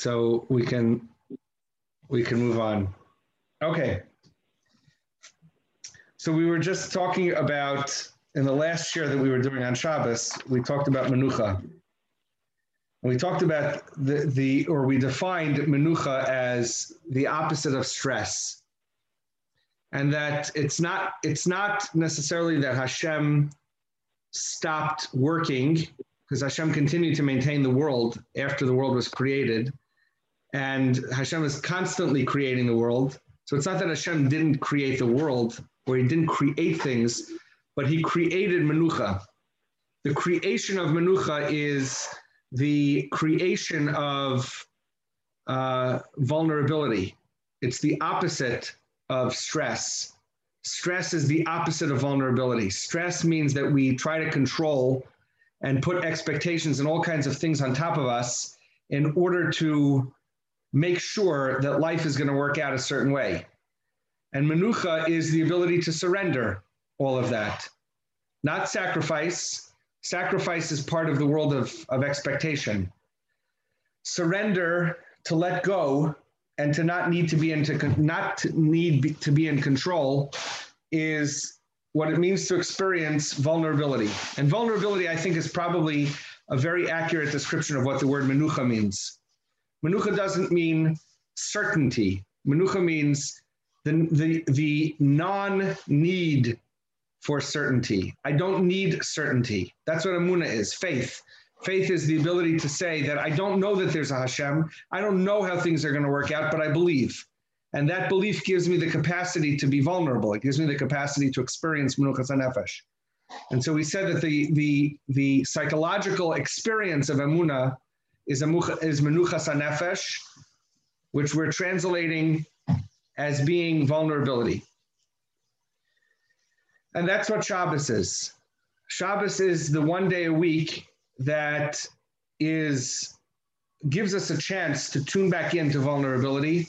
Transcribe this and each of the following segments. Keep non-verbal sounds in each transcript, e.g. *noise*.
so we can we can move on. Okay. So we were just talking about in the last share that we were doing on Shabbos, we talked about menucha. We talked about the, the or we defined menucha as the opposite of stress. And that it's not it's not necessarily that Hashem stopped working because Hashem continued to maintain the world after the world was created. And Hashem is constantly creating the world. So it's not that Hashem didn't create the world or he didn't create things, but he created Menucha. The creation of Menucha is the creation of uh, vulnerability. It's the opposite of stress. Stress is the opposite of vulnerability. Stress means that we try to control and put expectations and all kinds of things on top of us in order to make sure that life is going to work out a certain way. And menucha is the ability to surrender all of that, not sacrifice. Sacrifice is part of the world of, of expectation. Surrender to let go and to not need to be into not to need to be in control is what it means to experience vulnerability. And vulnerability, I think, is probably a very accurate description of what the word menucha means. Menucha doesn't mean certainty. Menucha means the, the, the non need for certainty. I don't need certainty. That's what Amuna is faith. Faith is the ability to say that I don't know that there's a Hashem. I don't know how things are going to work out, but I believe. And that belief gives me the capacity to be vulnerable. It gives me the capacity to experience Menuchas Nefesh. And so we said that the, the, the psychological experience of Emuna is, a muha is Menuchas Nefesh, which we're translating as being vulnerability. And that's what Shabbos is. Shabbos is the one day a week that is gives us a chance to tune back into vulnerability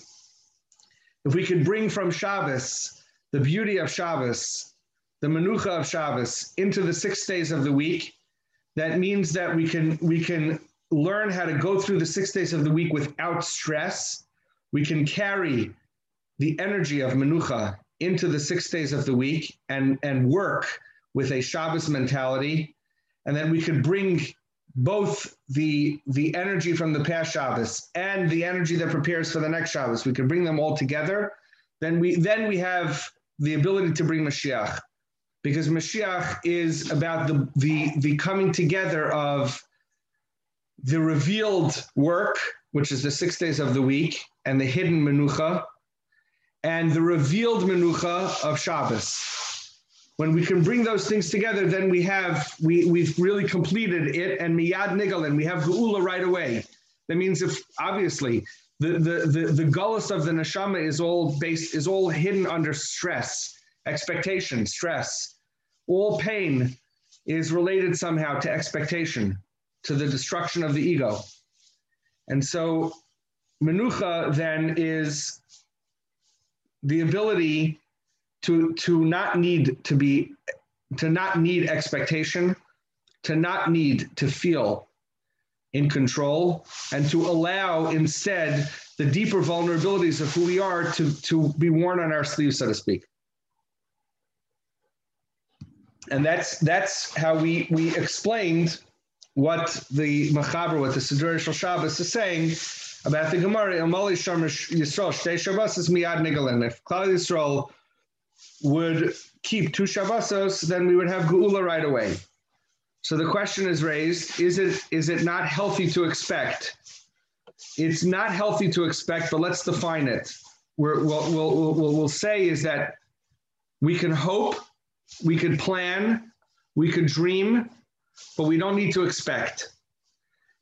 if we could bring from Shabbos the beauty of Shabbos, the menucha of Shabbos, into the six days of the week, that means that we can we can learn how to go through the six days of the week without stress. We can carry the energy of menucha into the six days of the week and, and work with a Shabbos mentality. And then we could bring both the the energy from the past Shabbos and the energy that prepares for the next Shabbos. We can bring them all together. Then we then we have the ability to bring Mashiach, because Mashiach is about the the the coming together of the revealed work, which is the six days of the week, and the hidden menucha, and the revealed menucha of Shabbos when we can bring those things together, then we have we we've really completed it, and miyad nigalin, we have geula right away. That means if obviously the the the, the gullus of the neshama is all based is all hidden under stress, expectation, stress. All pain is related somehow to expectation, to the destruction of the ego. And so menucha then is the ability to to not need to be to not need expectation, to not need to feel in control, and to allow instead the deeper vulnerabilities of who we are to, to be worn on our sleeves, so to speak. And that's that's how we we explained what the Machaber, what the Siddur Shel Shabbos is saying about the Gemara. Amali Shamash Yisrael Shtei Shabbos is miyad nigalin. If Klal Yisrael would keep two Shabbosos, then we would have Geula right away. So the question is raised: Is it is it not healthy to expect? It's not healthy to expect, but let's define it. We're, we'll, we'll, we'll, we'll say is that we can hope, we can plan, we could dream, but we don't need to expect.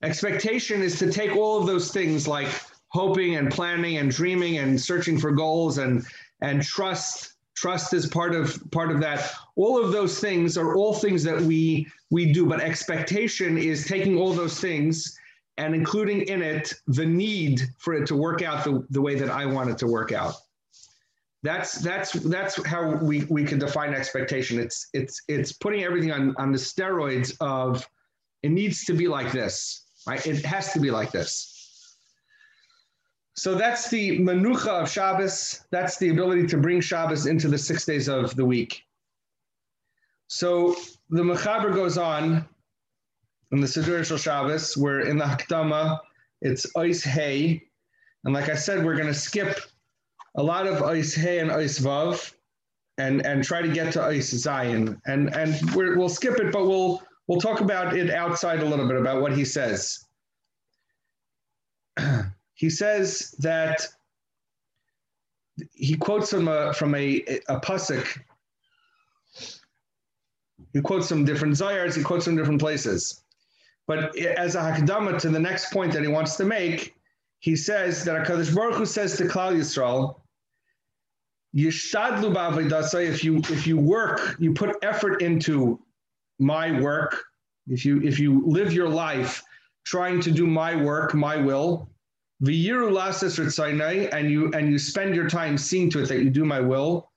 Expectation is to take all of those things like hoping and planning and dreaming and searching for goals and and trust trust is part of part of that all of those things are all things that we we do but expectation is taking all those things and including in it the need for it to work out the, the way that i want it to work out that's that's that's how we, we can define expectation it's it's it's putting everything on on the steroids of it needs to be like this right it has to be like this So that's the menucha of Shabbos. That's the ability to bring Shabbos into the six days of the week. So the Mechaber goes on in the Siddur Shabbos, where in the Hakdama, it's Ois Hay. And like I said, we're going to skip a lot of Ois Hay and Ois Vav and, and try to get to Ois Zayin. And, and we will skip it, but we'll, we'll talk about it outside a little bit about what he says. *clears throat* he says that he quotes from a, from a, a pasuk. He quotes some different zayars, he quotes from different places. But as a hakdama to the next point that he wants to make, he says that HaKadosh Baruch Hu says to Klal Yisrael, Yishtadlu ba'avodasai, if you if you work, you put effort into my work, if you if you live your life trying to do my work, my will, v'yiru lasas and you and you spend your time seeing to it that you do my will,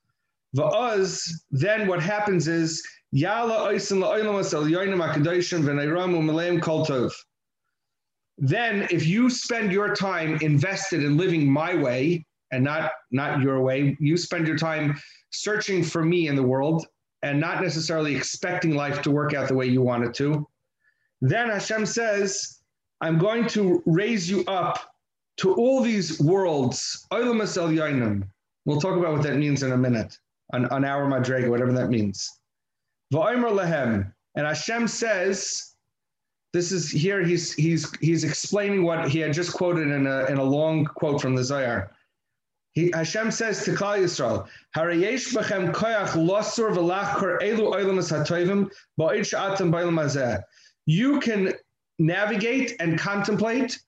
va'az, then what happens is Yala oisin la'oilamas el yoinim akadoshim v'neiramu maleim kol tov. Then, if you spend your time invested in living my way and not not your way, you spend your time searching for me in the world and not necessarily expecting life to work out the way you want it to. Then Hashem says, "I'm going to raise you up to all these worlds." We'll talk about what that means in a minute on, on our madrega, whatever that means. And Hashem says, this is here, he's, he's, he's explaining what he had just quoted in a, in a long quote from the Zohar. He, Hashem says to Klal Yisrael, "Harayesh b'chem koyach losur v'lachkor elu hazeh." You can navigate and contemplate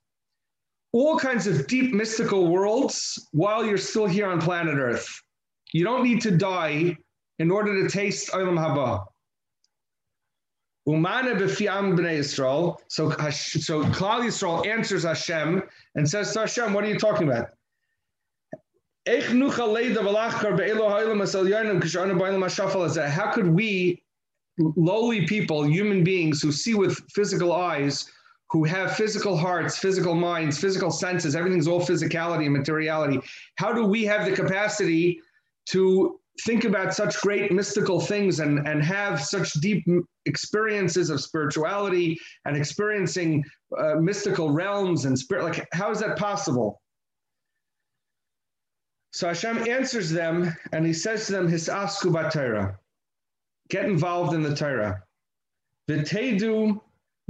all kinds of deep mystical worlds while you're still here on planet Earth. You don't need to die in order to taste olam haba. Umana b'fiam b'nei Yisrael. So, so Klal Yisrael answers Hashem and says to Hashem, what are you talking about? How could we, lowly people, human beings who see with physical eyes, who have physical hearts, physical minds, physical senses, everything's all physicality and materiality, how do we have the capacity to think about such great mystical things and, and have such deep experiences of spirituality and experiencing uh, mystical realms and spirit. Like, how is that possible? So Hashem answers them and he says to them, Hisasku Torah, get involved in the Torah. Vitedu,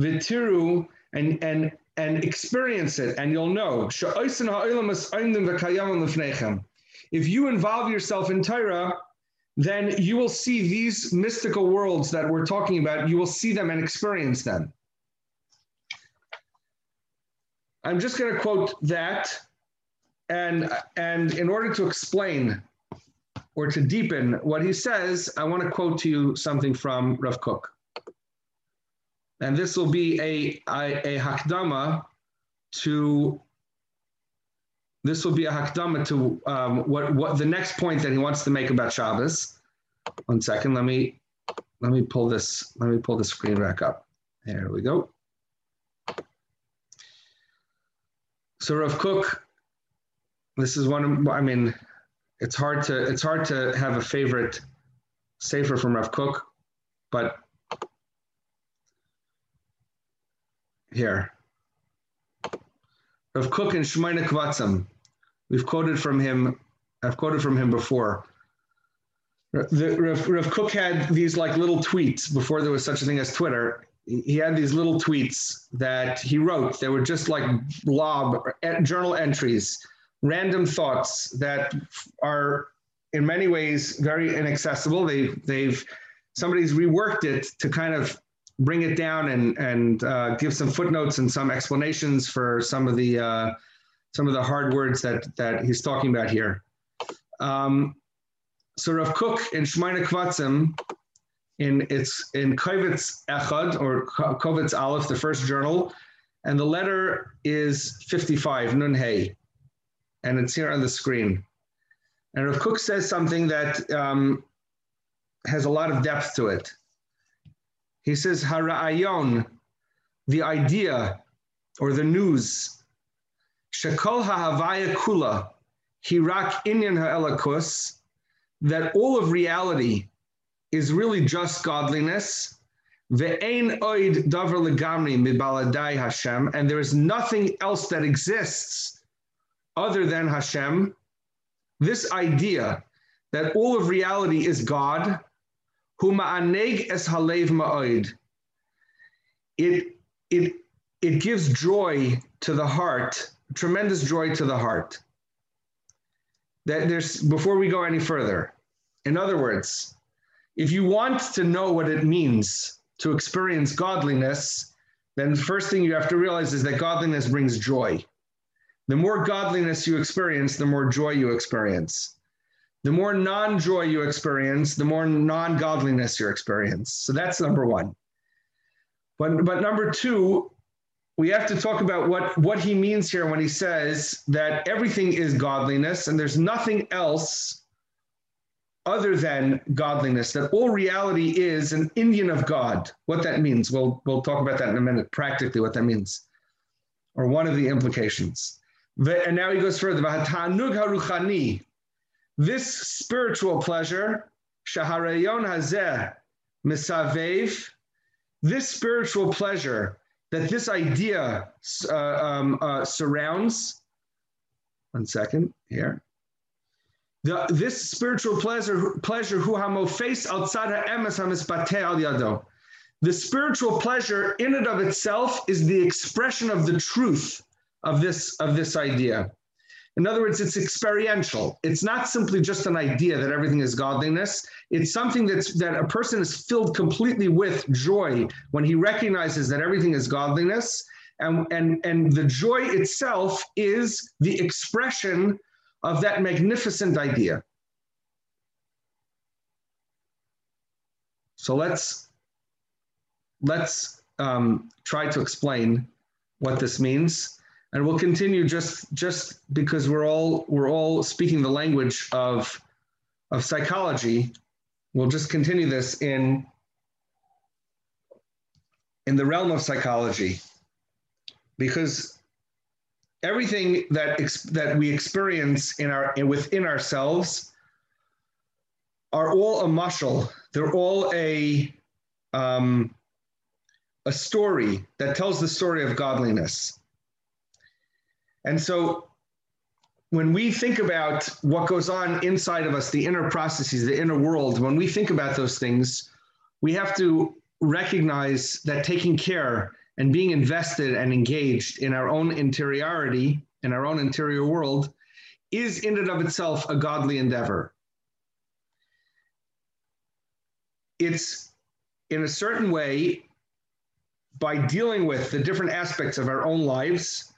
vitiru, and, and, and experience it, and you'll know. If you involve yourself in Torah, then you will see these mystical worlds that we're talking about, you will see them and experience them. I'm just going to quote that. And, and in order to explain or to deepen what he says, I want to quote to you something from Rav Kook. And this will be a, a, a hakdama to this will be a hakdama to um, what what the next point that he wants to make about Shabbos. One second, let me let me pull this let me pull the screen back up. There we go. So Rav Kook, this is one of I mean, it's hard to it's hard to have a favorite safer from Rav Kook, but here. Rav Kook and Shemaina Kvatzim. We've quoted from him. I've quoted from him before. The, Rav, Rav Kook had these like little tweets before there was such a thing as Twitter. He had these little tweets that he wrote. They were just like blob journal entries, random thoughts that are in many ways very inaccessible. They, they've somebody's reworked it to kind of bring it down and and uh, give some footnotes and some explanations for some of the uh, some of the hard words that, that he's talking about here. Um, so Rav Kook in Shemaina Kvatzim, in its in Kovitz Echad or Kovitz Aleph, the first journal, and the letter is 55, Nun Hey, and it's here on the screen. And Rav Kook says something that um, has a lot of depth to it. He says, Hara'ayon, the idea or the news shekol ha'havaya kula hirak inyan ha'elakus, that all of reality is really just godliness. Ve'ein oid davar legamri mibaladai Hashem, and there is nothing else that exists other than Hashem. This idea that all of reality is God, hu ma'aneg es halev ma'oid. It, it, it gives joy to the heart, tremendous joy to the heart. That there's before we go any further. In other words, if you want to know what it means to experience godliness, then the first thing you have to realize is that godliness brings joy. The more godliness you experience, the more joy you experience. The more non joy you experience, the more non godliness you experience. So that's number one. But, but number two, we have to talk about what, what he means here when he says that everything is godliness and there's nothing else other than godliness, that all reality is an inyan of God. What that means, we'll, we'll talk about that in a minute, practically what that means, or one of the implications. And now he goes further. This spiritual pleasure, shaharayon hazeh misavev, this spiritual pleasure that this idea uh, um, uh, surrounds. One second here. The, this spiritual pleasure, pleasure, hu hamofes outside ha'emes hamisbateh al yado. The spiritual pleasure in and of itself is the expression of the truth of this, of this idea. In other words, it's experiential. It's not simply just an idea that everything is godliness. It's something that's that a person is filled completely with joy when he recognizes that everything is godliness. And, and, and the joy itself is the expression of that magnificent idea. So let's let's um, try to explain what this means, and we'll continue just just because we're all we're all speaking the language of of psychology. We'll just continue this in in the realm of psychology because everything that ex- that we experience in our within ourselves are all a mushal. They're all a um, a story that tells the story of godliness. And so when we think about what goes on inside of us, the inner processes, the inner world, when we think about those things, we have to recognize that taking care and being invested and engaged in our own interiority, in our own interior world, is in and of itself a godly endeavor. It's in a certain way, by dealing with the different aspects of our own lives,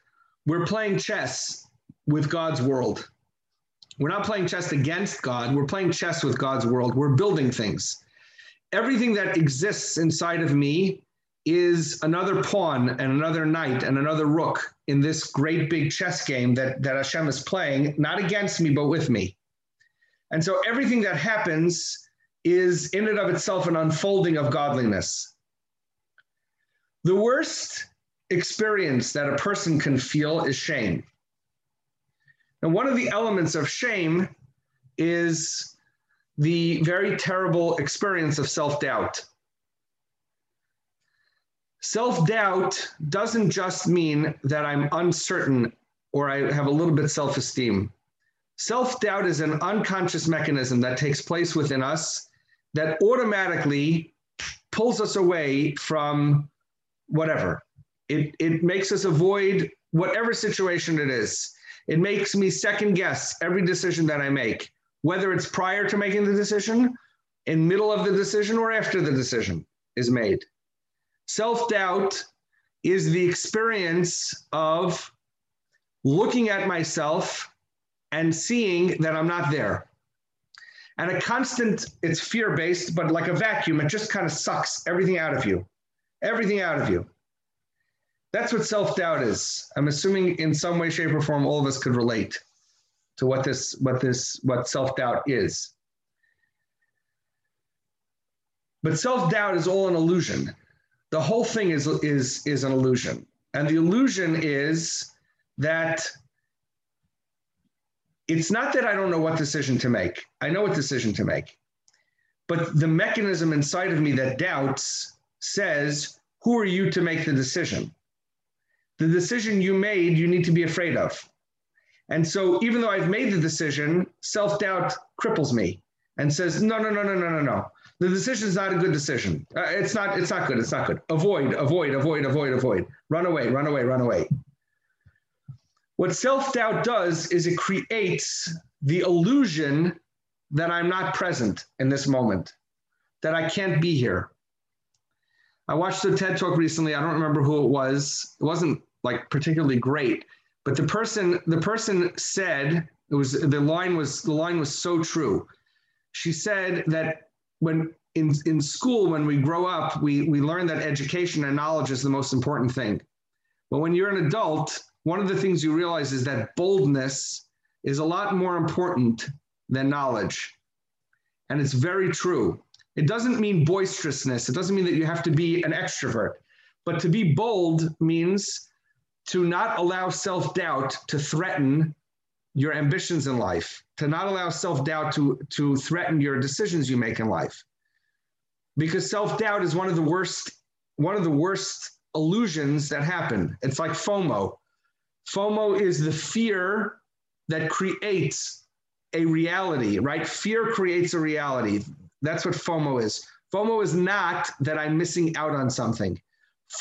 we're playing chess with God's world. We're not playing chess against God, we're playing chess with God's world. We're building things. Everything that exists inside of me is another pawn and another knight and another rook in this great big chess game that, that Hashem is playing, not against me, but with me. And so everything that happens is in and of itself an unfolding of godliness. The worst experience that a person can feel is shame. And one of the elements of shame is the very terrible experience of self doubt. Self doubt doesn't just mean that I'm uncertain or I have a little bit self esteem. Self doubt is an unconscious mechanism that takes place within us that automatically pulls us away from whatever. It, it makes us avoid whatever situation it is. It makes me second guess every decision that I make, whether it's prior to making the decision, in middle of the decision, or after the decision is made. Self doubt is the experience of looking at myself and seeing that I'm not there. And a constant, it's fear based, but like a vacuum, it just kind of sucks everything out of you. Everything out of you. That's what self doubt is. I'm assuming in some way, shape, or form, all of us could relate to what this, what this, what self doubt is. But self doubt is all an illusion the whole thing is is is an illusion and the illusion is that it's not that I don't know what decision to make. I know what decision to make. But the mechanism inside of me that doubts says, who are you to make the decision? The decision you made, you need to be afraid of. And so, even though I've made the decision, self doubt cripples me and says, no, no, no, no, no, no, no. The decision is not a good decision. Uh, it's not. It's not good. It's not good. Avoid. Avoid. Avoid. Avoid. Avoid. Run away. Run away. Run away. What self doubt does is it creates the illusion that I'm not present in this moment, that I can't be here. I watched a TED talk recently. I don't remember who it was. It wasn't like particularly great, but the person the person said it was the line was the line was so true. She said that when in, in school, when we grow up, we, we learn that education and knowledge is the most important thing. But when you're an adult, one of the things you realize is that boldness is a lot more important than knowledge. And it's very true. It doesn't mean boisterousness, it doesn't mean that you have to be an extrovert. But to be bold means to not allow self doubt to threaten your ambitions in life, to not allow self doubt to, to threaten your decisions you make in life. Because self doubt is one of the worst, one of the worst illusions that happen. It's like FOMO. FOMO is the fear that creates a reality, right? Fear creates a reality. That's what FOMO is. FOMO is not that I'm missing out on something.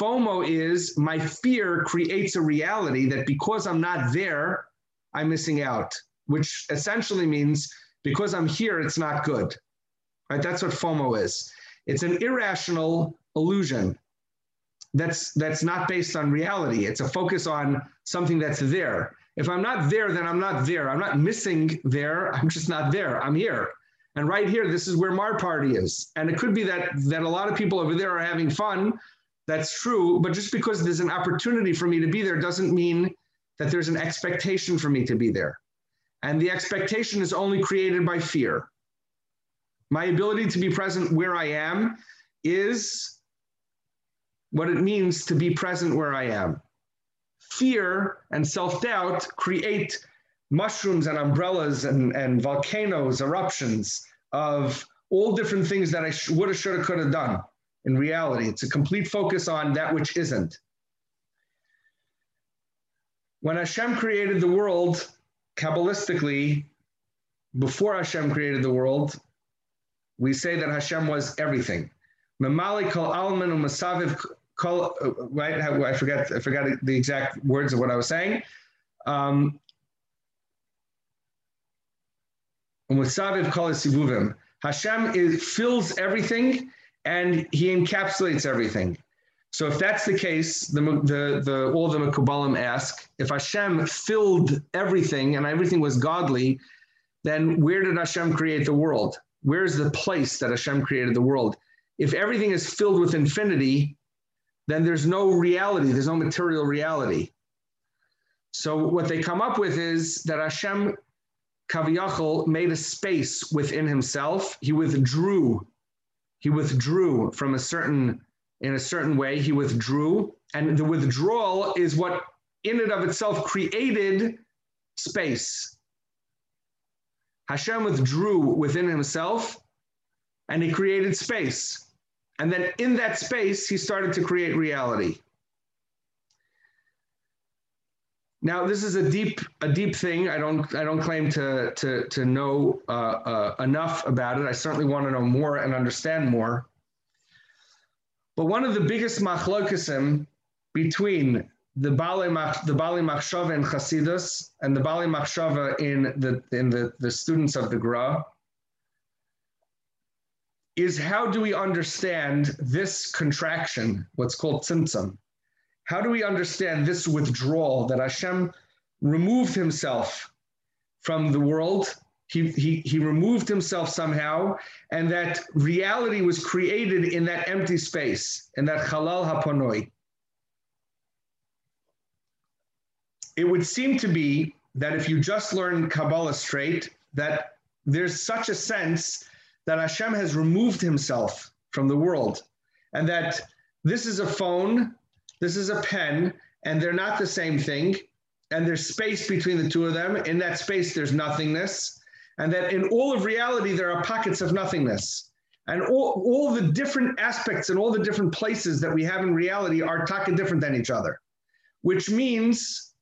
FOMO is my fear creates a reality that because I'm not there, I'm missing out, which essentially means because I'm here, it's not good. Right? That's what FOMO is. It's an irrational illusion that's that's not based on reality. It's a focus on something that's there. If I'm not there, then I'm not there. I'm not missing there. I'm just not there. I'm here. And right here, this is where Mar Party is. And it could be that that a lot of people over there are having fun. That's true. But just because there's an opportunity for me to be there doesn't mean that there's an expectation for me to be there. And the expectation is only created by fear. My ability to be present where I am is what it means to be present where I am. Fear and self doubt create mushrooms and umbrellas and, and volcanoes, eruptions of all different things that I sh- would have, should have, could have done. In reality, it's a complete focus on that which isn't. When Hashem created the world, Kabbalistically, before Hashem created the world, we say that Hashem was everything. Mamali kol alman umasaviv kol, right? I forget, I forgot the exact words of what I was saying. Um. Hashem is, fills everything and he encapsulates everything. So if that's the case, the, the, the, all the Mekubalim ask, if Hashem filled everything and everything was godly, then where did Hashem create the world? Where's the place that Hashem created the world? if everything is filled with infinity, then there's no reality, there's no material reality. So what they come up with is that Hashem Kaviyachal made a space within himself. He withdrew. He withdrew from a certain, in a certain way, he withdrew. And the withdrawal is what in and of itself created space. Hashem withdrew within himself and he created space. And then in that space, he started to create reality. Now, this is a deep, a deep thing. I don't, I don't claim to, to, to know uh, uh, enough about it. I certainly want to know more and understand more. But one of the biggest machlokesim between the Bali, the Bali Machshava in Chasidus and the Bali Machshava in the in the, the students of the Gra is how do we understand this contraction, what's called tzimtzum? How do we understand this withdrawal that Hashem removed himself from the world? He, he, he removed himself somehow, and that reality was created in that empty space, in that halal haponoi. It would seem to be that if you just learn Kabbalah straight, that there's such a sense that Hashem has removed himself from the world and that this is a phone, this is a pen, and they're not the same thing. and there's space between the two of them. In that space, there's nothingness, and that in all of reality, there are pockets of nothingness. And all, all the different aspects and all the different places that we have in reality are taka different than each other, which means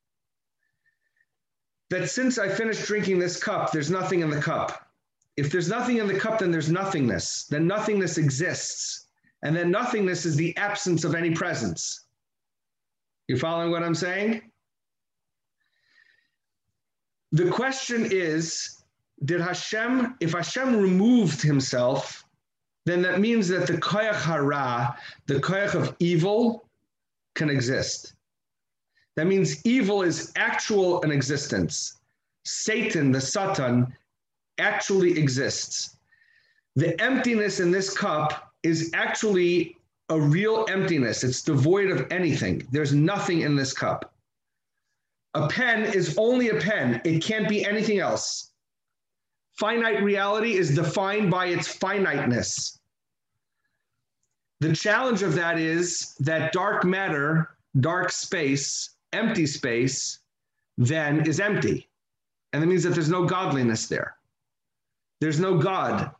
that since I finished drinking this cup, there's nothing in the cup. If there's nothing in the cup, then there's nothingness. Then nothingness exists. And then nothingness is the absence of any presence. You following what I'm saying? The question is Did Hashem, if Hashem removed himself, then that means that the koyach hara, the koyach of evil, can exist. That means evil is actual in existence. Satan, the Satan, actually exists. The emptiness in this cup is actually a real emptiness. It's devoid of anything. There's nothing in this cup. A pen is only a pen, it can't be anything else. Finite reality is defined by its finiteness. The challenge of that is that dark matter, dark space, empty space, then is empty. And that means that there's no godliness there. There's no God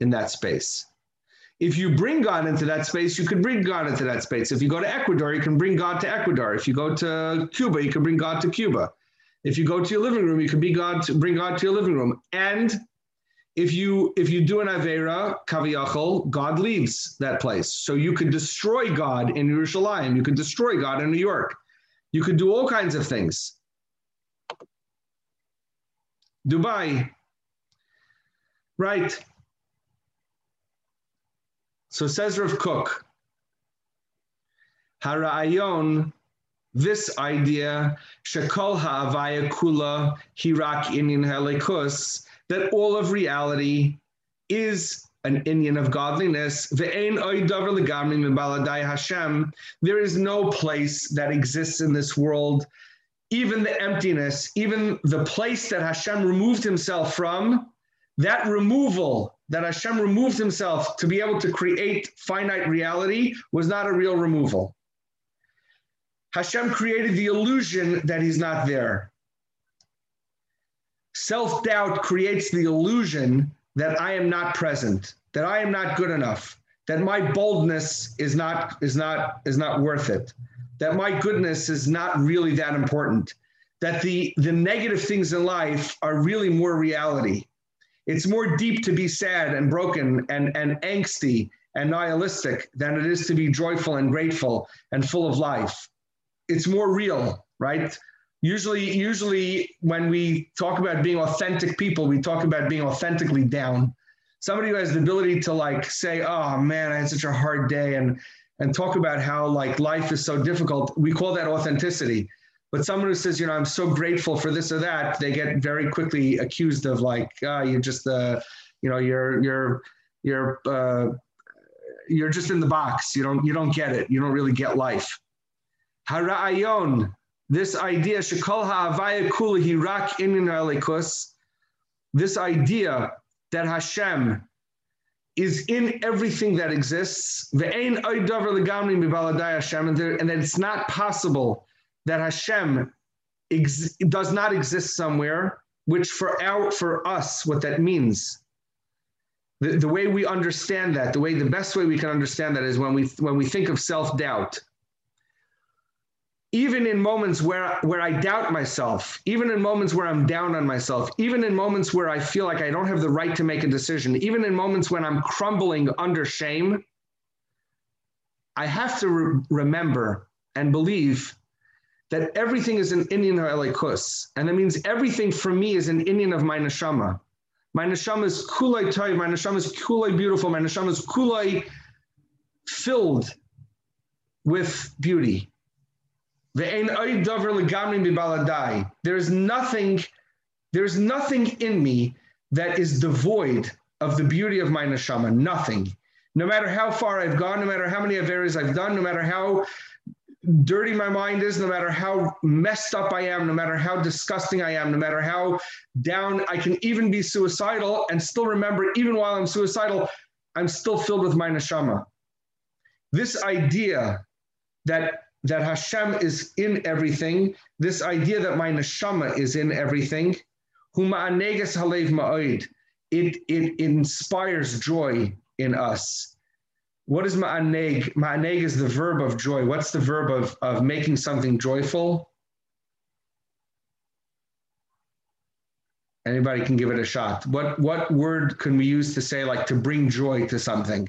in that space. If you bring God into that space, you can bring God into that space. If you go to Ecuador, you can bring God to Ecuador. If you go to Cuba, you can bring God to Cuba. If you go to your living room, you can be God to bring God to your living room. And if you if you do an avera kaviyachol, God leaves that place. So you could destroy God in Yerushalayim. You could destroy God in New York. You could do all kinds of things. Dubai, right? So says Rav Kook, Harayon, this idea, Shekol Ha'avaya Kula Hirak Inyan Helikus, that all of reality is an inyan of godliness. There is no place that exists in this world, even the emptiness, even the place that Hashem removed himself from, that removal that Hashem removed himself to be able to create finite reality was not a real removal. Hashem created the illusion that he's not there. Self doubt creates the illusion that I am not present, that I am not good enough, that my boldness is not, is not, is not worth it, that my goodness is not really that important, that the, the negative things in life are really more reality it's more deep to be sad and broken and, and angsty and nihilistic than it is to be joyful and grateful and full of life. It's more real, right? Usually, usually when we talk about being authentic people, we talk about being authentically down. Somebody who has the ability to like say, "Oh man, I had such a hard day," and and talk about how like life is so difficult. We call that authenticity. But someone who says, you know, I'm so grateful for this or that, they get very quickly accused of like, ah, you're just the, you know, you're you're you're uh, you're just in the box. You don't you don't get it. You don't really get life. Hara'ayon, this idea, shekol ha'avaya hirak inin alikus, this idea that Hashem is in everything that exists, and that it's not possible that Hashem ex- does not exist somewhere, which for our for us, what that means. The, the way we understand that, the way the best way we can understand that is when we when we think of self-doubt. Even in moments where, where I doubt myself, even in moments where I'm down on myself, even in moments where I feel like I don't have the right to make a decision, even in moments when I'm crumbling under shame, I have to re- remember and believe that everything is an inyan ha'elikus. And that means everything for me is an inyan of my neshama. My neshama is kulai toy, my neshama is kulai beautiful, my neshama is kulai filled with beauty. There's nothing, there's nothing in me that is devoid of the beauty of my neshama. Nothing. No matter how far I've gone, no matter how many averas I've done, no matter how dirty my mind is, no matter how messed up I am, no matter how disgusting I am, no matter how down I can even be suicidal and still remember, even while I'm suicidal, I'm still filled with my neshama. This idea that that Hashem is in everything, this idea that my neshama is in everything, Huma anegas haleiv ma'od. it, it inspires joy in us. What is ma'aneg? Ma'aneg is the verb of joy. What's the verb of, of making something joyful? Anybody can give it a shot. What, what word can we use to say, like, to bring joy to something?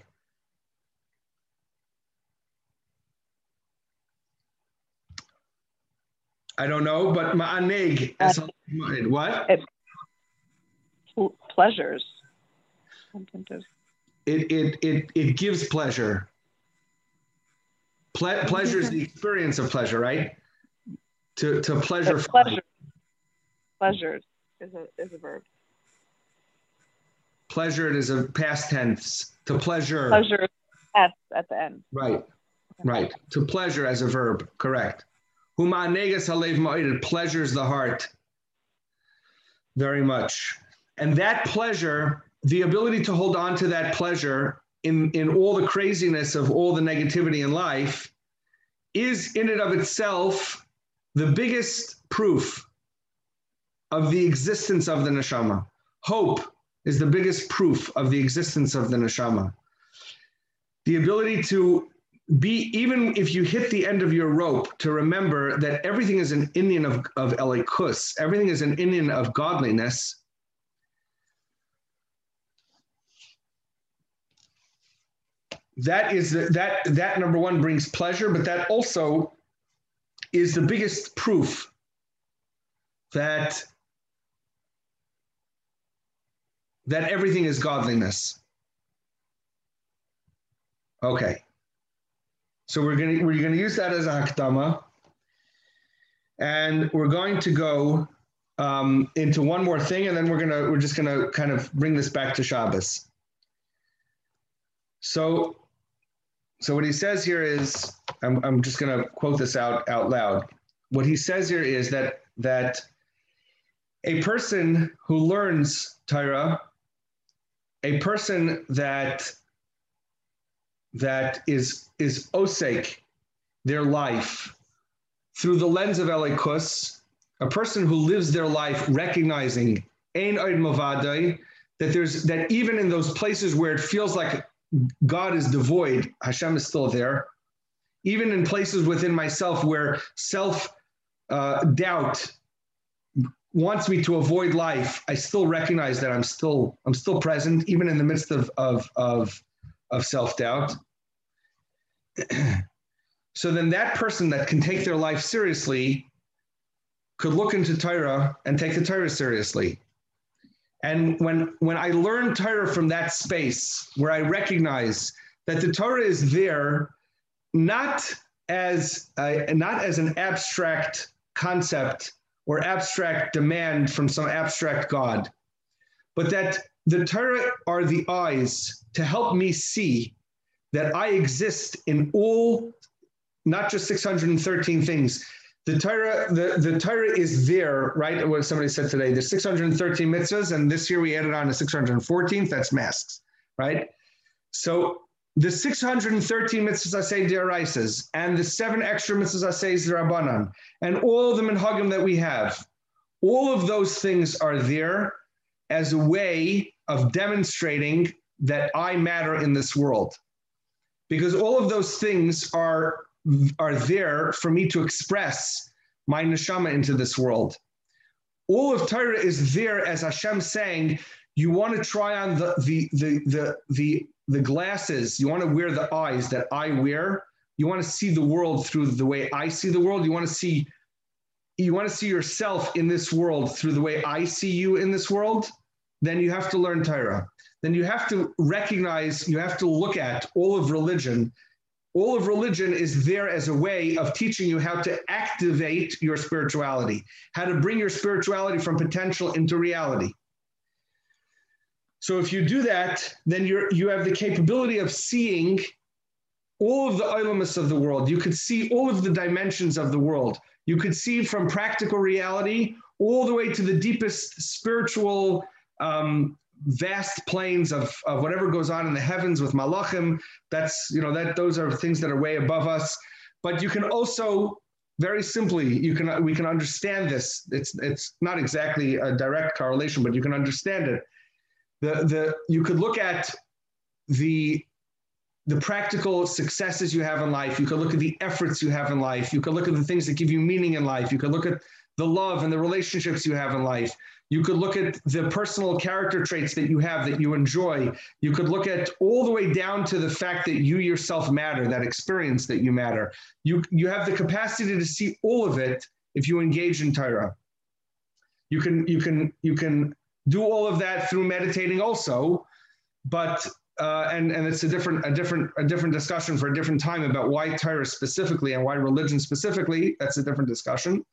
I don't know, but ma'aneg. Uh, what? It, pleasures. It, it, it, it gives pleasure. Ple- pleasure is the *laughs* experience of pleasure, right? To, to pleasure. Pleasure. Pleasures is a, is a verb. Pleasure it is a past tense. To pleasure. Pleasure at, at the end. Right. Right. To pleasure as a verb. Correct. Huma negas halev ma'id. pleasures the heart very much. And that pleasure, the ability to hold on to that pleasure in, in all the craziness of all the negativity in life, is in and of itself the biggest proof of the existence of the neshama. Hope is the biggest proof of the existence of the neshama. The ability to be, even if you hit the end of your rope, to remember that everything is an inyan of, of Elikus, everything is an inyan of godliness. That is the, that that number one brings pleasure, but that also is the biggest proof that that everything is godliness. Okay. So we're going to we're going to use that as a hakdama, and we're going to go um, into one more thing, and then we're gonna we're just gonna kind of bring this back to Shabbos. So, so what he says here is, I'm, I'm just gonna quote this out out loud. What he says here is that that a person who learns Torah a person that that is is osake their life through the lens of elikus, a person who lives their life recognizing ein oid that there's that even in those places where it feels like God is devoid, Hashem is still there. Even in places within myself where self uh, doubt wants me to avoid life, I still recognize that I'm still I'm still present, even in the midst of of of, of self doubt. *clears throat* so then that person that can take their life seriously could look into Torah and take the Torah seriously. And when when I learn Torah from that space where I recognize that the Torah is there not as a, not as an abstract concept or abstract demand from some abstract God, but that the Torah are the eyes to help me see that I exist in all, not just 613 things. The Torah, the, the Torah is there, right? What somebody said today, there's 613 mitzvahs, and this year we added on a 614th, that's masks, right? So the 613 mitzvahs I say deraisas and the seven extra mitzvahs I say derabanan and all the minhagim that we have, all of those things are there as a way of demonstrating that I matter in this world. Because all of those things are, are there for me to express my neshama into this world. All of Torah is there as Hashem saying, you want to try on the, the, the, the, the the glasses, you want to wear the eyes that I wear. You want to see the world through the way I see the world. You want to see you want to see yourself in this world through the way I see you in this world, then you have to learn Torah. Then you have to recognize, you have to look at all of religion. All of religion is there as a way of teaching you how to activate your spirituality, how to bring your spirituality from potential into reality. So if you do that, then you're you have the capability of seeing all of the elements of the world. You could see all of the dimensions of the world. You could see from practical reality all the way to the deepest spiritual um, vast planes of, of whatever goes on in the heavens with malachim. That's you know that those are things that are way above us. but you can also very simply you can we can understand this. It's it's not exactly a direct correlation, but you can understand it. The the you could look at the the practical successes you have in life. You could look at the efforts you have in life. You could look at the things that give you meaning in life. You could look at the love and the relationships you have in life. You could look at the personal character traits that you have that you enjoy. You could look at all the way down to the fact that you yourself matter, that experience that you matter. You, you have the capacity to see all of it if you engage in Torah. You can, you can, you can do all of that through meditating also, but uh, and and it's a different a different a different discussion for a different time about why Torah specifically and why religion specifically. That's a different discussion.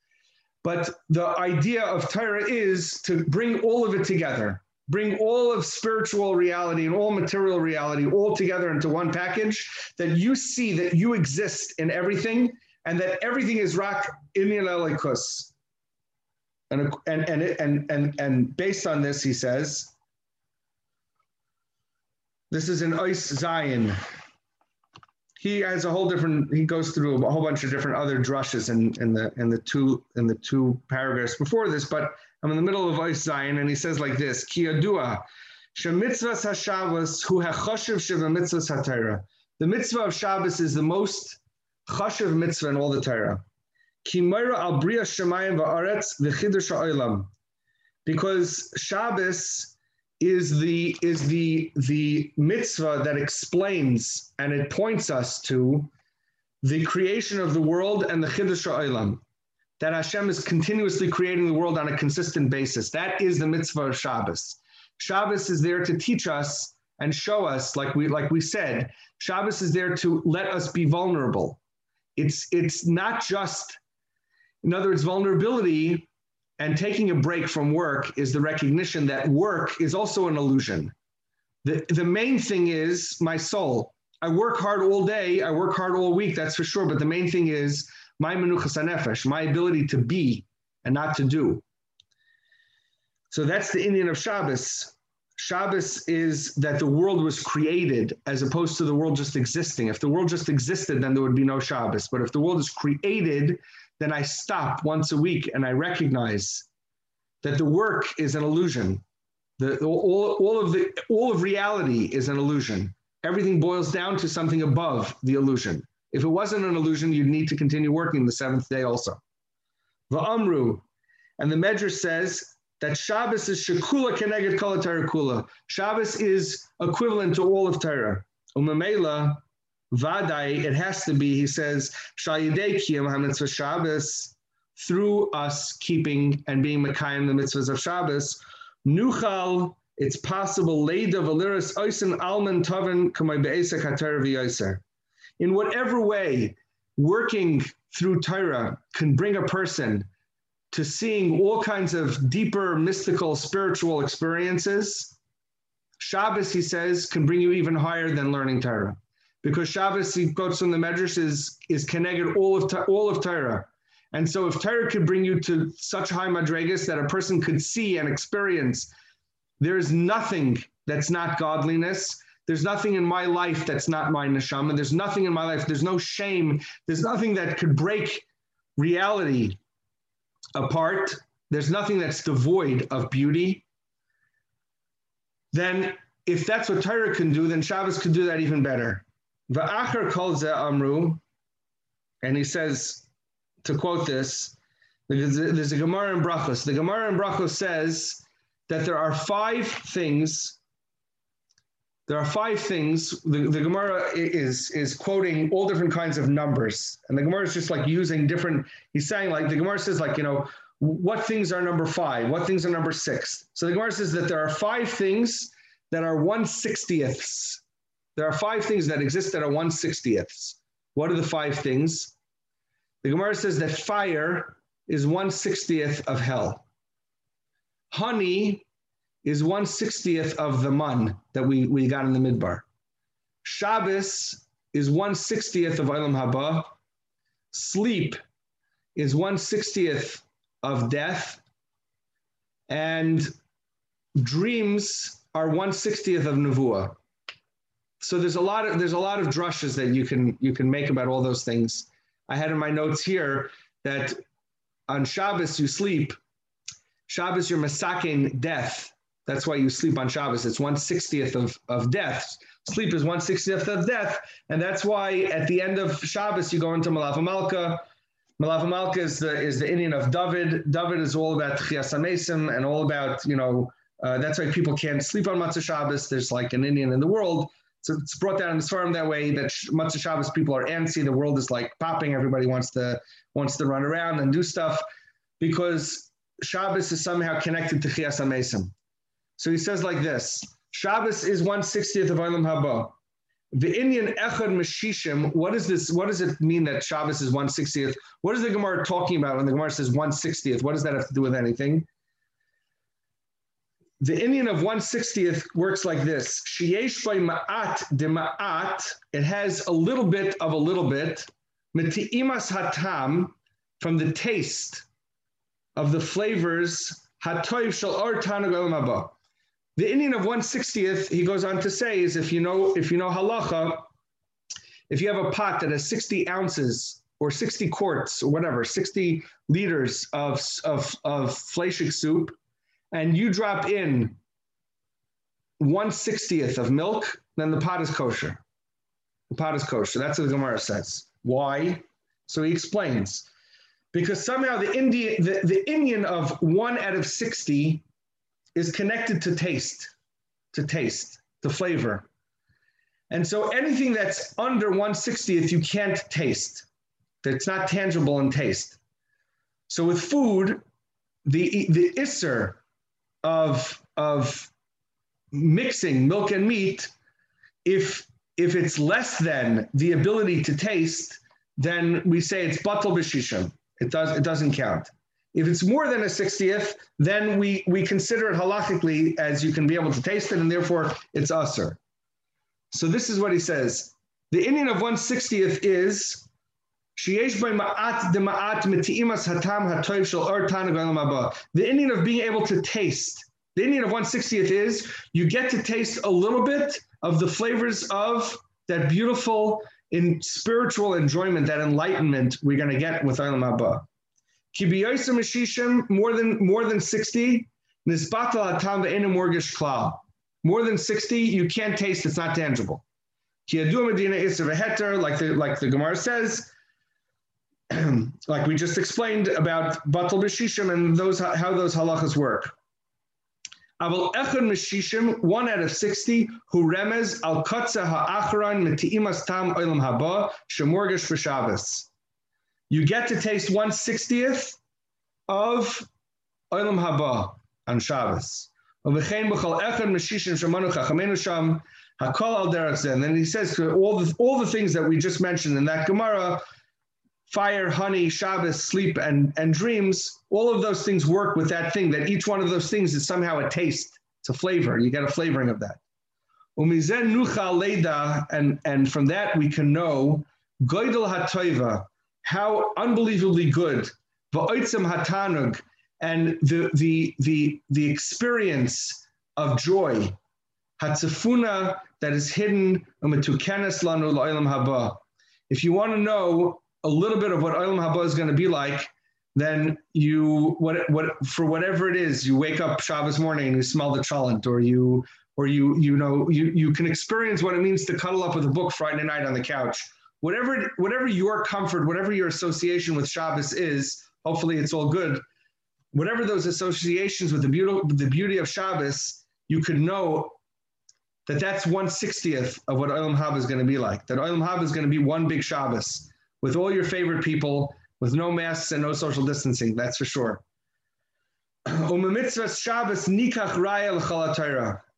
But the idea of Torah is to bring all of it together, bring all of spiritual reality and all material reality all together into one package. That you see that you exist in everything, and that everything is inyan elikus. And and and and and and based on this, he says this is an Ois Zayin. He has a whole different. He goes through a whole bunch of different other drushes in, in the in the two in the two paragraphs before this. But I'm in the middle of Ois Zayin, and he says like this: Ki yadua, shemitzvahs hashavos hu hachoshev sheva mitzvahs hatayra. The mitzvah of Shabbos is the most chashiv mitzvah in all the Torah. Ki moira al bria shemayim va'aretz v'chidush ha'olam. Because Shabbos is the is the the mitzvah that explains and it points us to the creation of the world and the chiddush ha'olam. That Hashem is continuously creating the world on a consistent basis. That is the mitzvah of Shabbos. Shabbos is there to teach us and show us, like we like we said, Shabbos is there to let us be vulnerable. It's it's not just, in other words, vulnerability and taking a break from work is the recognition that work is also an illusion. The, the main thing is my soul. I work hard all day, I work hard all week, that's for sure. But the main thing is my menuchas nefesh, my ability to be and not to do. So that's the inyan of Shabbos. Shabbos is that the world was created as opposed to the world just existing. If the world just existed, then there would be no Shabbos. But if the world is created, then I stop once a week and I recognize that the work is an illusion. The, all, all, of the, all of reality is an illusion. Everything boils down to something above the illusion. If it wasn't an illusion, you'd need to continue working the seventh day also. The Va'amru, and the Medrash says that Shabbos is shekula keneged kol kula. Shabbos is equivalent to all of Torah. Umamela, Vadai, it has to be, he says, Shabbos, through us keeping and being Mekayim the mitzvahs of Shabbos, Nuchal, it's possible, Leida Valiris Oisen Alman Katar In whatever way, working through Torah can bring a person to seeing all kinds of deeper mystical spiritual experiences. Shabbos, he says, can bring you even higher than learning Torah because Shabbos, he quotes from the Medrash, is, is connected all of, all of Torah. And so if Torah could bring you to such high madregas that a person could see and experience, there is nothing that's not godliness. There's nothing in my life that's not my neshama. There's nothing in my life. There's no shame. There's nothing that could break reality apart. There's nothing that's devoid of beauty. Then, if that's what Torah can do, then Shabbos could do that even better. Va'achar kol amru, and he says, to quote this, there's a Gemara in Brachos. The Gemara in Brachos says that there are five things. There are five things. The, the Gemara is is quoting all different kinds of numbers, and the Gemara is just like using different. He's saying like the Gemara says like you know what things are number five, what things are number six. So the Gemara says that there are five things that are one sixtieths there are five things that exist that are 160ths. What are the five things? The Gemara says that fire is 160th of hell. Honey is 160th of the mun that we, we got in the midbar. Shabbos is 160th of Olam Haba. Sleep is 160th of death. And dreams are 160th of Nevuah so there's a lot of there's a lot of drushes that you can you can make about all those things. I had in my notes here that on Shabbos you sleep. Shabbos you're masaking death. That's why you sleep on Shabbos. It's one sixtieth of, of death. Sleep is one sixtieth of death, and that's why at the end of Shabbos you go into Melave Malka. Melave Malka is the is the inyan of David. David is all about Chias and all about you know uh, that's why people can't sleep on Motzei Shabbos. There's like an inyan in the world. So it's brought down in the farm that way that Motzei Shabbos people are antsy. The world is like popping. Everybody wants to wants to run around and do stuff because Shabbos is somehow connected to Chias HaMesim. So he says like this, Shabbos is 160th of Olam Haba. The inyan Echad Meshishim, what is this? What does it mean that Shabbos is 160th? What is the Gemara talking about when the Gemara says 160th? What does that have to do with anything? The inyan of 160th works like this. Sheyesh by ma'at de ma'at. It has a little bit of a little bit. Meti'imas hatam, from the taste of the flavors, hatoiv shal or tanag The inyan of 160th, he goes on to say, is if you know, if you know halacha, if you have a pot that has 60 ounces or 60 quarts or whatever, 60 liters of, of, of fleshik soup, and you drop in 160th of milk, then the pot is kosher. The pot is kosher. That's what the Gemara says. Why? So he explains. Because somehow the inyan, the, the inyan of one out of 60 is connected to taste, to taste, to flavor. And so anything that's under 160th, you can't taste. It's not tangible in taste. So with food, the, the isser of of mixing milk and meat, if if it's less than the ability to taste, then we say it's batal b'shishim. It does it doesn't count. If it's more than a 60th, then we, we consider it halachically as you can be able to taste it, and therefore it's usr. So this is what he says. The inyan of 160th is the inyan of being able to taste. The inyan of 160th is you get to taste a little bit of the flavors of that beautiful in spiritual enjoyment, that enlightenment we're going to get with Olam Haba. Kibiyosa Mashishim, more than more than 60, Nisbatal Hatam Morgish Klal. More than 60, you can't taste, it's not tangible. Medina like the like the Gemara says, *clears throat* like we just explained about batal b'shishim and those how those halachas work. Aval echad mishishim, one out of sixty, who remez al kotza ha'achron meti'imas tam olam haba shemorgish v'shabbos. You get to taste one sixtieth of olam haba on Shabbos. Uvechein b'chal echad meshishim shemanu chachamenu sham hakol al derech And then he says all the all the things that we just mentioned in that Gemara fire, honey, Shabbos, sleep, and, and dreams, all of those things work with that thing, that each one of those things is somehow a taste, it's a flavor. You get a flavoring of that. And, and from that we can know how unbelievably good, HaTanug, and the, the, the, the experience of joy, that is hidden, If you want to know a little bit of what Olam Haba is going to be like, then you what what for whatever it is, you wake up Shabbos morning and you smell the cholent, or you or you you know you you can experience what it means to cuddle up with a book Friday night on the couch. Whatever whatever your comfort, whatever your association with Shabbos is, hopefully it's all good. Whatever those associations with the beauty the beauty of Shabbos, you could know that that's one sixtieth of what Olam Haba is going to be like. That Olam Haba is going to be one big Shabbos with all your favorite people, with no masks and no social distancing, that's for sure. *clears throat* Umm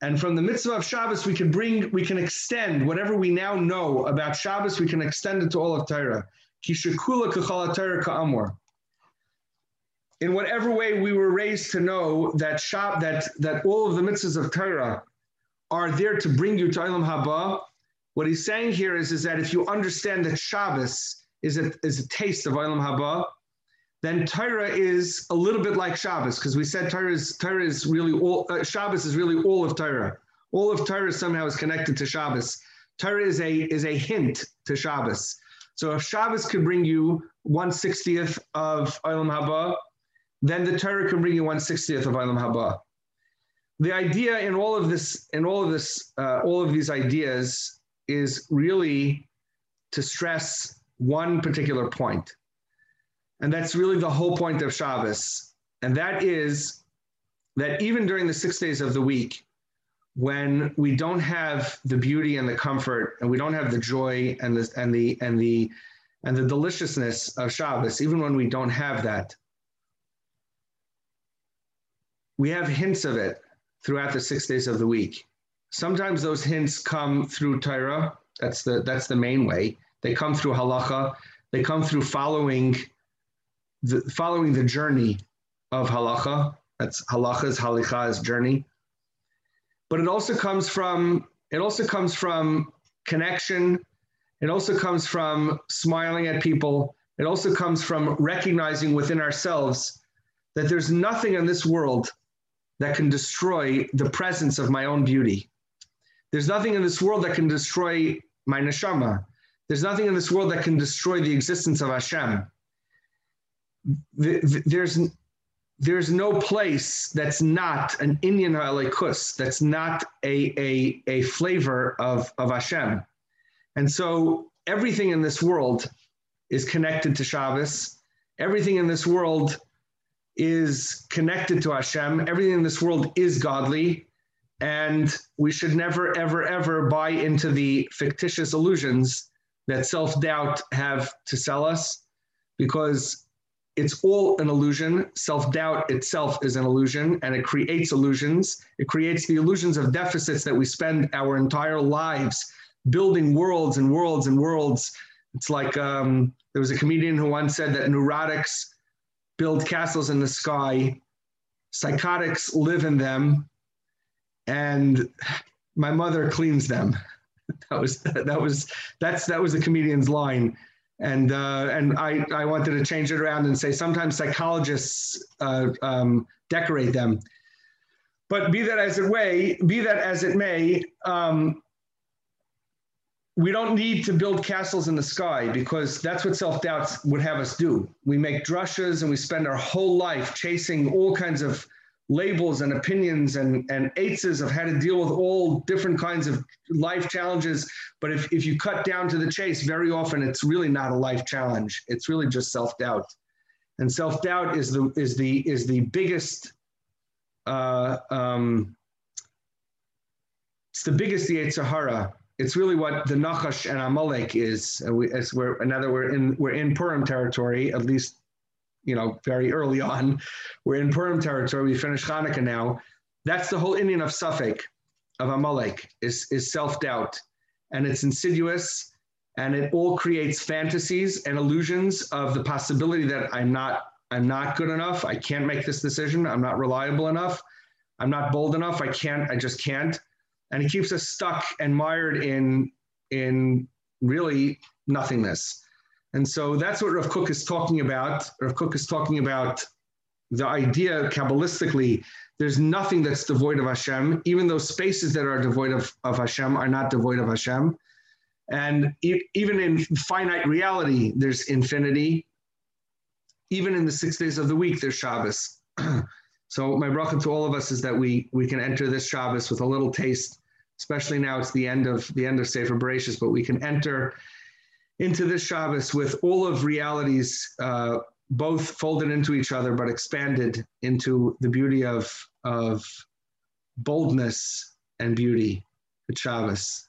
and from the mitzvah of Shabbos, we can bring, we can extend whatever we now know about Shabbos, we can extend it to all of Torah. In whatever way we were raised to know that Shab, that that all of the mitzvahs of Torah are there to bring you to Olam Haba, what he's saying here is, is that if you understand that Shabbos is a, is a taste of Olam Haba, then Torah is a little bit like Shabbos, because we said Torah is, Torah is really all, uh, Shabbos is really all of Torah. All of Torah somehow is connected to Shabbos. Torah is a, is a hint to Shabbos. So if Shabbos could bring you 160th of Olam Haba, then the Torah can bring you 160th of Olam Haba. The idea in all of this, in all of this, uh, all of these ideas is really to stress one particular point. And that's really the whole point of Shabbos. And that is that even during the six days of the week, when we don't have the beauty and the comfort and we don't have the joy and the and the and the and the deliciousness of Shabbos, even when we don't have that, we have hints of it throughout the six days of the week. Sometimes those hints come through Torah. That's the that's the main way. They come through halacha. They come through following the following the journey of halacha. That's halacha's halicha's journey. But it also comes from it also comes from connection. It also comes from smiling at people. It also comes from recognizing within ourselves that there's nothing in this world that can destroy the presence of my own beauty. There's nothing in this world that can destroy my neshama. There's nothing in this world that can destroy the existence of Hashem. There's, there's no place that's not an Inyan ha'alekus, that's not a, a, a flavor of, of Hashem. And so everything in this world is connected to Shabbos. Everything in this world is connected to Hashem. Everything in this world is godly. And we should never, ever, ever buy into the fictitious illusions that self doubt have to sell us because it's all an illusion. Self doubt itself is an illusion and it creates illusions. It creates the illusions of deficits that we spend our entire lives building worlds and worlds and worlds. It's like um, there was a comedian who once said that neurotics build castles in the sky. Psychotics live in them, and my mother cleans them. *laughs* that was that was that's that was the comedian's line, and uh, and I I wanted to change it around and say sometimes psychologists uh, um, decorate them. But be that as it may, be that as it may, um, we don't need to build castles in the sky because that's what self doubt would have us do. We make drushes and we spend our whole life chasing all kinds of labels and opinions and, and eights of how to deal with all different kinds of life challenges. But if, if you cut down to the chase, very often it's really not a life challenge. It's really just self doubt. And self doubt is the, is, the, is the biggest. Uh, um, it's the biggest the Sahara it's really what the Nachash and Amalek is. Uh, we, as we're another, we're in we're in Purim territory, at least, you know, very early on. We're in Purim territory. We finish Hanukkah now. That's the whole inyan of Safek, of Amalek, is is self doubt, and it's insidious, and it all creates fantasies and illusions of the possibility that I'm not I'm not good enough. I can't make this decision. I'm not reliable enough. I'm not bold enough. I can't. I just can't and it keeps us stuck and mired in in really nothingness. And so that's what Rav Kook is talking about. Rav Kook is talking about the idea Kabbalistically, there's nothing that's devoid of Hashem, even those spaces that are devoid of, of Hashem are not devoid of Hashem. And e- even in finite reality, there's infinity. Even in the six days of the week, there's Shabbos. *clears throat* so my bracha to all of us is that we we can enter this Shabbos with a little taste especially now it's the end of the end of Sefer Bereshis, but we can enter into this Shabbos with all of realities uh, both folded into each other, but expanded into the beauty of, of boldness and beauty at Shabbos.